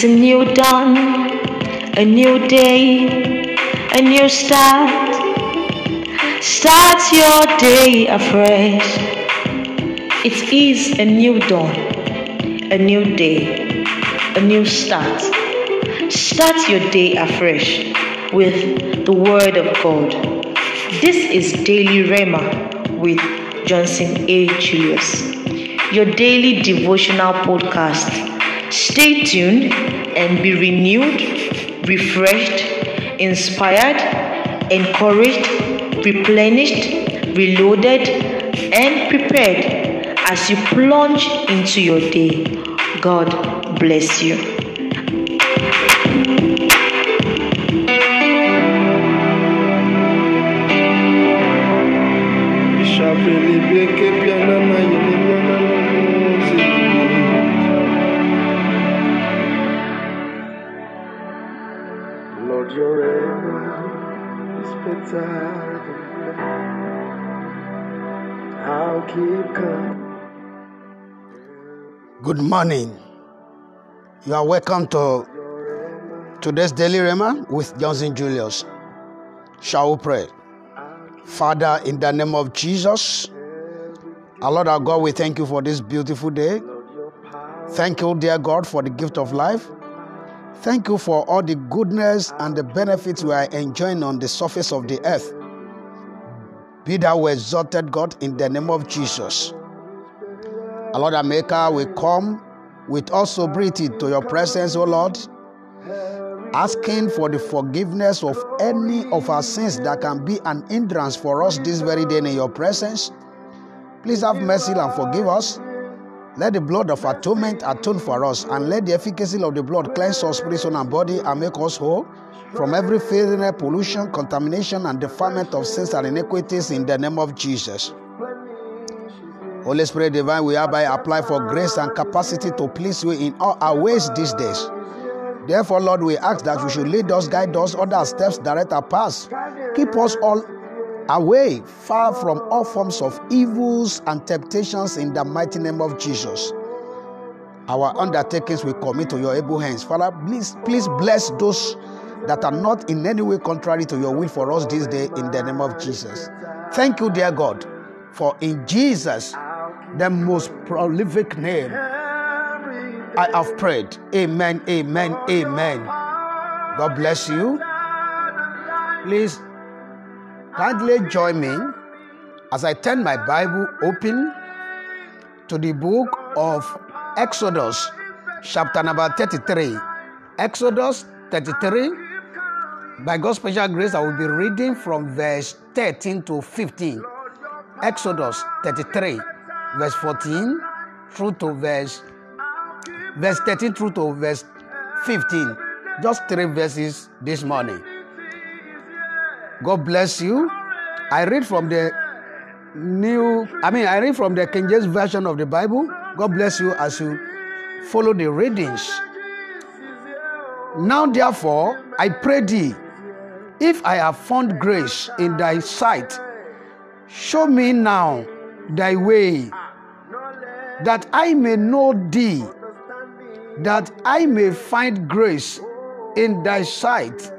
It's a new dawn, a new day, a new start. Start your day afresh. It is a new dawn, a new day, a new start. Start your day afresh with the Word of God. This is Daily Rhema with Johnson A. Julius, your daily devotional podcast. Stay tuned and be renewed, refreshed, inspired, encouraged, replenished, reloaded, and prepared as you plunge into your day. God bless you. Good morning. You are welcome to today's Daily Rhema with Johnson Julius. Shall we pray? Father, in the name of Jesus, our Lord our God, we thank you for this beautiful day. Thank you, dear God, for the gift of life. Thank you for all the goodness and the benefits we are enjoying on the surface of the earth. Be thou exalted, God, in the name of Jesus. Our Lord our Maker, we come with all sobriety to your presence, O Lord, asking for the forgiveness of any of our sins that can be an hindrance for us this very day in your presence. Please have mercy and forgive us. Let the blood of atonement atone for us, and let the efficacy of the blood cleanse our spirit, soul, and body, and make us whole from every filthiness, pollution, contamination, and defilement of sins and iniquities in the name of Jesus. Holy Spirit divine, we hereby apply for grace and capacity to please you in all our ways these days. Therefore, Lord, we ask that you should lead us, guide us, order steps, direct our paths. Keep us all away, far from all forms of evils and temptations in the mighty name of Jesus. Our undertakings we commit to your able hands. Father, please, please bless those that are not in any way contrary to your will for us this day in the name of Jesus. Thank you, dear God, for in Jesus, the most prolific name, I have prayed. Amen, amen, amen. God bless you. Please kindly join me as I turn my Bible open to the book of Exodus, chapter number 33. Exodus 33. By God's special grace, I will be reading from verse 13 to 15. Exodus 33, verse 14 through to verse verse 13 through to verse 15. Just three verses this morning. God bless you. I read from the new, I mean, I read from the King James Version of the Bible. God bless you as you follow the readings. Now, therefore, I pray thee, if I have found grace in thy sight, show me now thy way, that I may know thee, that I may find grace in thy sight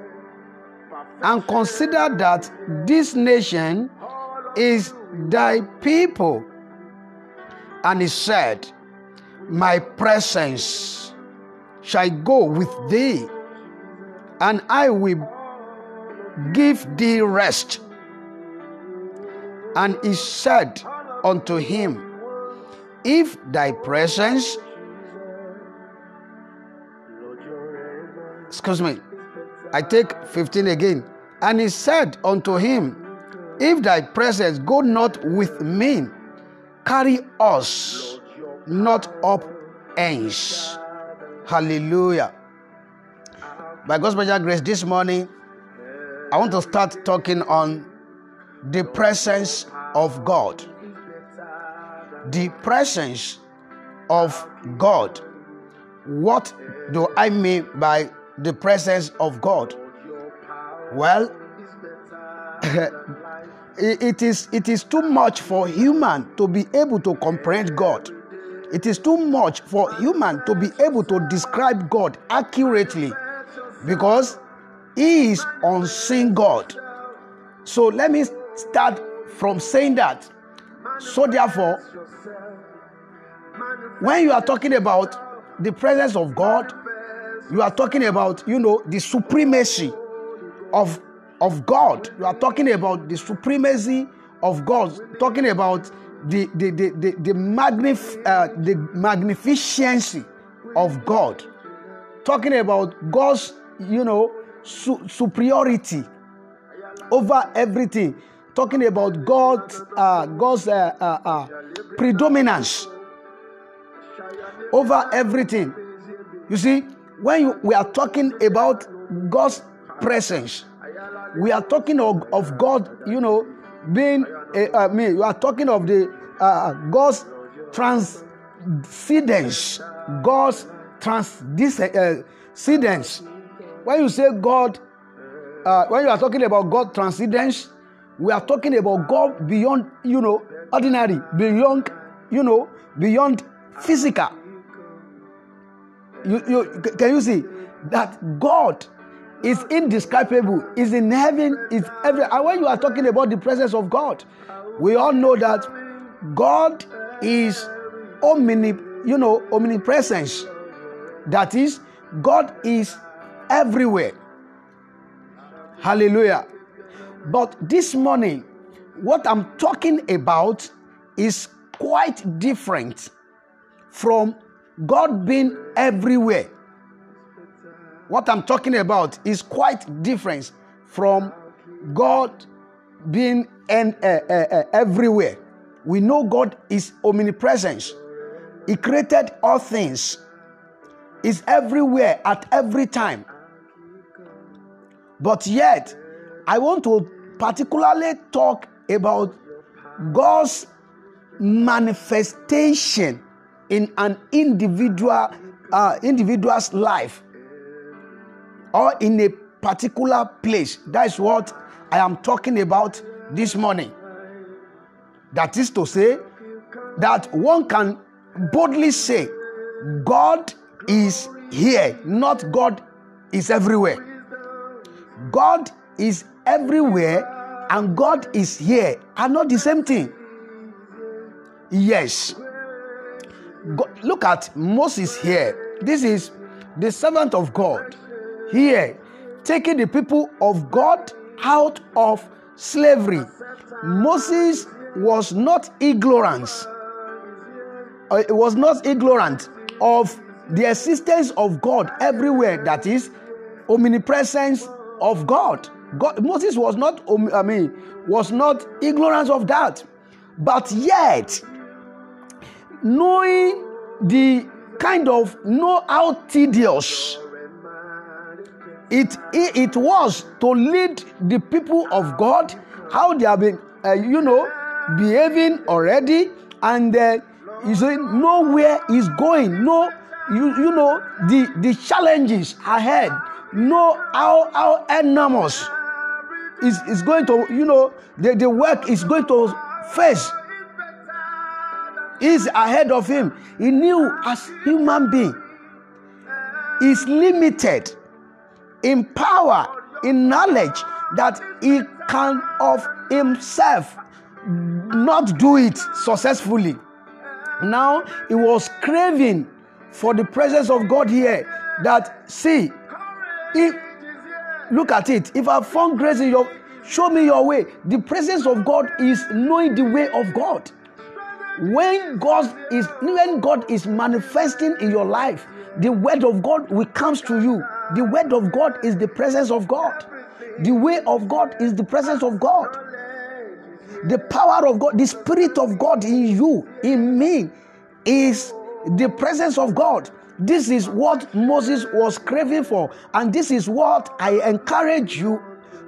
and consider that this nation is thy people. And he said, My presence shall go with thee, and I will give thee rest. And he said unto him, If thy presence, excuse me, I take 15 again. And he said unto him, If thy presence go not with me, carry us not up hence. Hallelujah. By God's special grace, this morning, I want to start talking on the presence of God. The presence of God. What do I mean by the presence of God? Well, it is, it is too much for human to be able to comprehend God. It is too much for human to be able to describe God accurately because he is unseen God. So let me start from saying that. So therefore, when you are talking about the presence of God, you are talking about, you know, the supremacy of of God. You are talking about the supremacy of God, talking about the the the the, the, magnif- uh, the magnificency of God, talking about God's you know su- superiority over everything, talking about God uh, God's uh, uh, uh, predominance over everything. You see, when you, we are talking about God's presence, we are talking of, of God, you know, being, uh, I mean, you are talking of the uh, God's transcendence, God's transcendence. When you say God, uh, when you are talking about God transcendence, we are talking about God beyond, you know, ordinary, beyond, you know, beyond physical. You, you can you see that God is indescribable, is in heaven, is everywhere. And when you are talking about the presence of God, we all know that God is omni, you know, omnipresence. That is, God is everywhere. Hallelujah. But this morning, what I'm talking about is quite different from God being everywhere. What I'm talking about is quite different from God being en- uh, uh, uh, everywhere. We know God is omnipresent. He created all things. Is everywhere at every time. But yet, I want to particularly talk about God's manifestation in an individual uh, individual's life or in a particular place. That is what I am talking about this morning. That is to say, that one can boldly say, God is here, not God is everywhere. God is everywhere and God is here are not the same thing. Yes. God, look at Moses here. This is the servant of God here, taking the people of God out of slavery. Moses was not ignorant. Uh, was not ignorant of the existence of God everywhere. That is omnipresence of God. God Moses was not, I mean, was not ignorant of that. But yet, knowing the kind of know how tedious it, it, it was to lead the people of God, how they have been, uh, you know, behaving already, and uh, you see, know where he's going, know, you, you know, the, the challenges ahead, know how, how enormous is, is going to, you know, the, the work is going to face is ahead of him. He knew as human being is limited in power, in knowledge that he can of himself not do it successfully. Now he was craving for the presence of God here. That see, if look at it, if I found grace in your show me your way. The presence of God is knowing the way of God. When God is when God is manifesting in your life, the word of God will comes to you. The word of God is the presence of God. The way of God is the presence of God. The power of God, the spirit of God in you, in me, is the presence of God. This is what Moses was craving for, and this is what I encourage you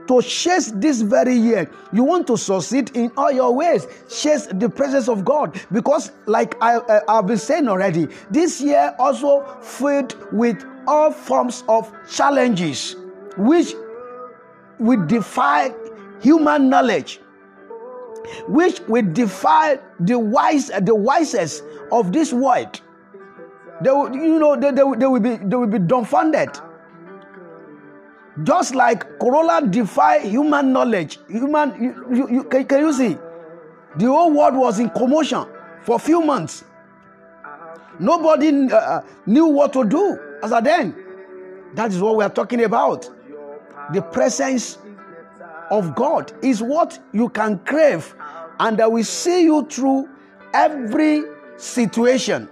to chase this very year. You want to succeed in all your ways. Chase the presence of God because, like I, uh, I've been saying already, this year also filled with all forms of challenges which will defy human knowledge. which will defy the wise, the wisest of this world. They will, you know, they, they, they will be they will be dumbfounded. Just like Corona defy human knowledge, human, you, you, you, can, can you see? The whole world was in commotion for a few months. Nobody uh, uh, knew what to do as a then. That is what we are talking about. The presence of God is what you can crave, and that will see you through every situation.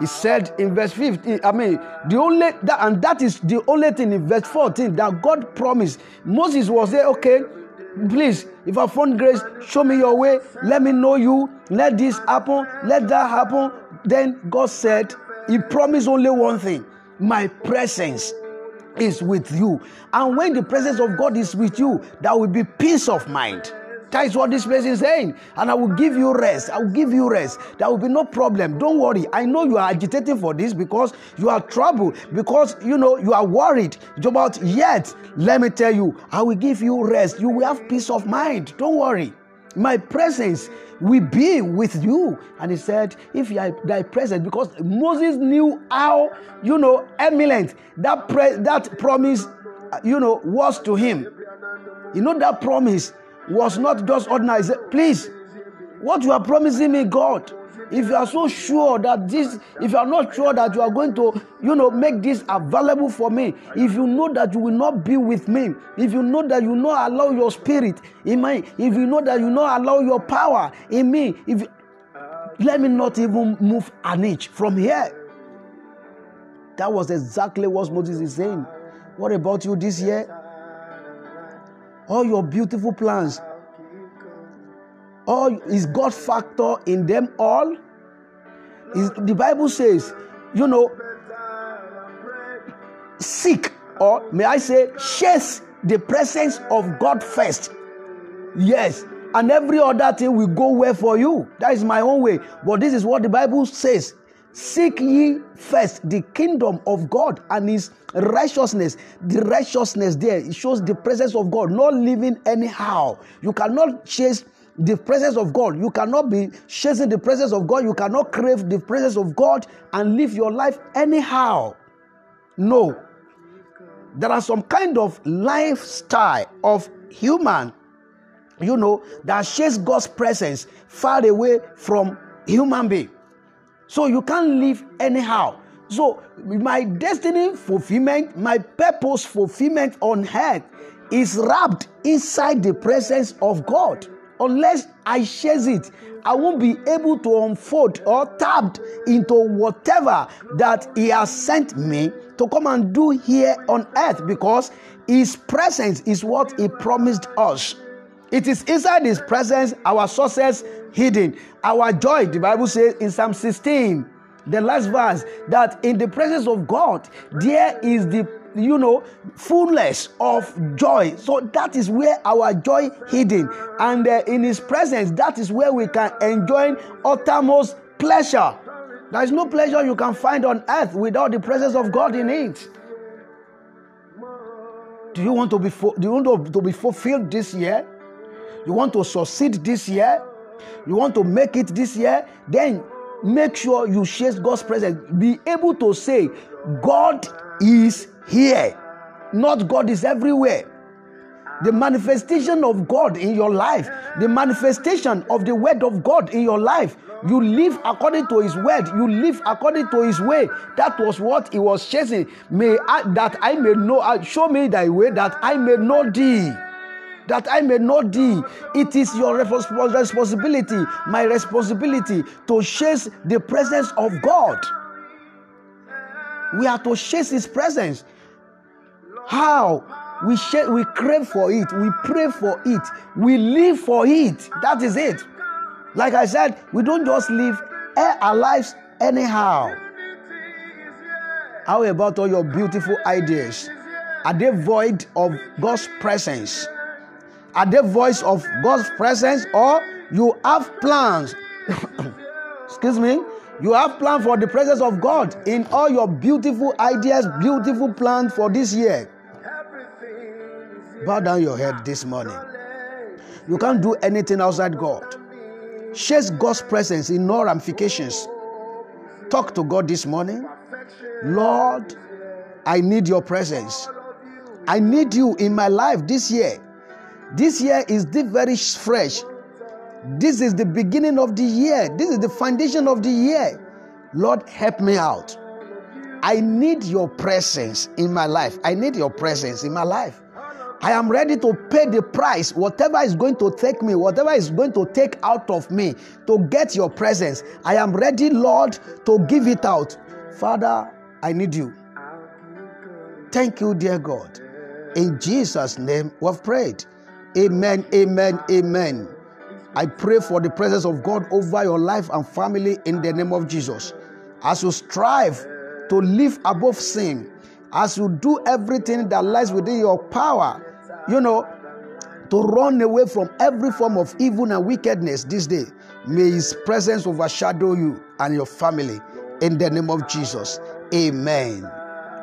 He said in verse 15, I mean, the only that and that is the only thing in verse 14 that God promised. Moses was there, okay, please, if I found grace, show me your way, let me know you, let this happen, let that happen. Then God said, He promised only one thing my presence is with you. And when the presence of God is with you, there will be peace of mind. That is what this place is saying. And I will give you rest. I will give you rest. There will be no problem. Don't worry. I know you are agitating for this because you are troubled, because you know you are worried about yet. Let me tell you, I will give you rest. You will have peace of mind. Don't worry. My presence will be with you. And he said, If you are thy presence, because Moses knew how, you know, eminent that, pre- that promise, you know, was to him. You know, that promise was not just ordinary. Please, what you are promising me, God, if you are so sure that this, if you are not sure that you are going to, you know, make this available for me, if you know that you will not be with me, if you know that you not allow your spirit in me, if you know that you not allow your power in me, if let me not even move an inch from here. That was exactly what Moses is saying. What about you this year? All your beautiful plans. All is god factor in them all? Is the bible says you know seek or may i say chase the presence of god first. Yes and every other thing will go well for you. That is my own way. But this is what the bible says Seek ye first the kingdom of God and his righteousness. The righteousness there it shows the presence of God, not living anyhow. You cannot chase the presence of God. You cannot be chasing the presence of God. You cannot crave the presence of God and live your life anyhow. No. There are some kind of lifestyle of human, you know, that chase God's presence far away from human being. So you can't live anyhow. So my destiny fulfillment, my purpose fulfillment on earth is wrapped inside the presence of God. Unless I chase it, I won't be able to unfold or tapped into whatever that He has sent me to come and do here on earth because His presence is what He promised us. It is inside His presence our success hidden. Our joy, the Bible says in Psalm 16, the last verse, that in the presence of God, there is the you know fullness of joy. So that is where our joy hidden. And uh, in his presence that is where we can enjoy uttermost pleasure. There is no pleasure you can find on earth without the presence of god in it. Do you want to be do you want to be fulfilled this year you want to succeed this year you want to make it this year, then make sure you share God's presence. Be able to say, God is here, not God is everywhere. The manifestation of God in your life, the manifestation of the word of God in your life, you live according to his word, you live according to his way. That was what he was chasing. May I, that I may know, uh, show me thy way that I may know thee that I may know thee. It is your responsibility, my responsibility, to chase the presence of God. We are to chase His presence. How? We, sh- we crave for it, we pray for it, we live for it. That is it. Like I said, we don't just live our lives anyhow. How about all your beautiful ideas? Are they void of God's presence? Are they voice of God's presence or you have plans? Excuse me. You have plans for the presence of God in all your beautiful ideas, beautiful plans for this year. Bow down your head this morning. You can't do anything outside God. Chase God's presence in all ramifications. Talk to God this morning. Lord, I need your presence. I need you in my life this year. This year is the very fresh. This is the beginning of the year. This is the foundation of the year. Lord, help me out. I need your presence in my life. I need your presence in my life. I am ready to pay the price, whatever is going to take me, whatever is going to take out of me to get your presence. I am ready, Lord, to give it out. Father, I need you. Thank you, dear God. In Jesus' name, we've prayed. Amen, amen, amen. I pray for the presence of God over your life and family in the name of Jesus. As you strive to live above sin, as you do everything that lies within your power, you know, to run away from every form of evil and wickedness this day. May His presence overshadow you and your family in the name of Jesus. Amen.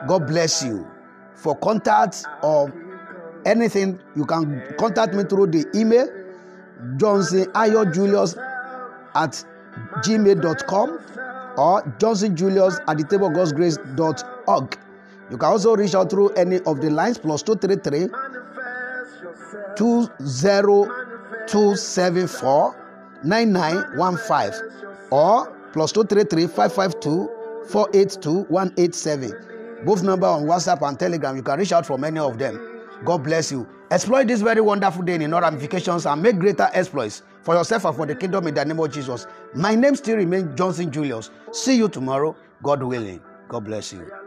God bless you. For contact or anything, you can contact me through the email Johnson Ayo Julius at gmail.com or Johnson Julius at the table of God's grace.org. You can also reach out through any of the lines plus 233 20274 9915 or plus 233 552 482 187. Both number on WhatsApp and Telegram. You can reach out from any of them. God bless you. Exploit this very wonderful day in all ramifications and make greater exploits for yourself and for the kingdom in the name of Jesus. My name still remains Johnson Julius. See you tomorrow, God willing. God bless you.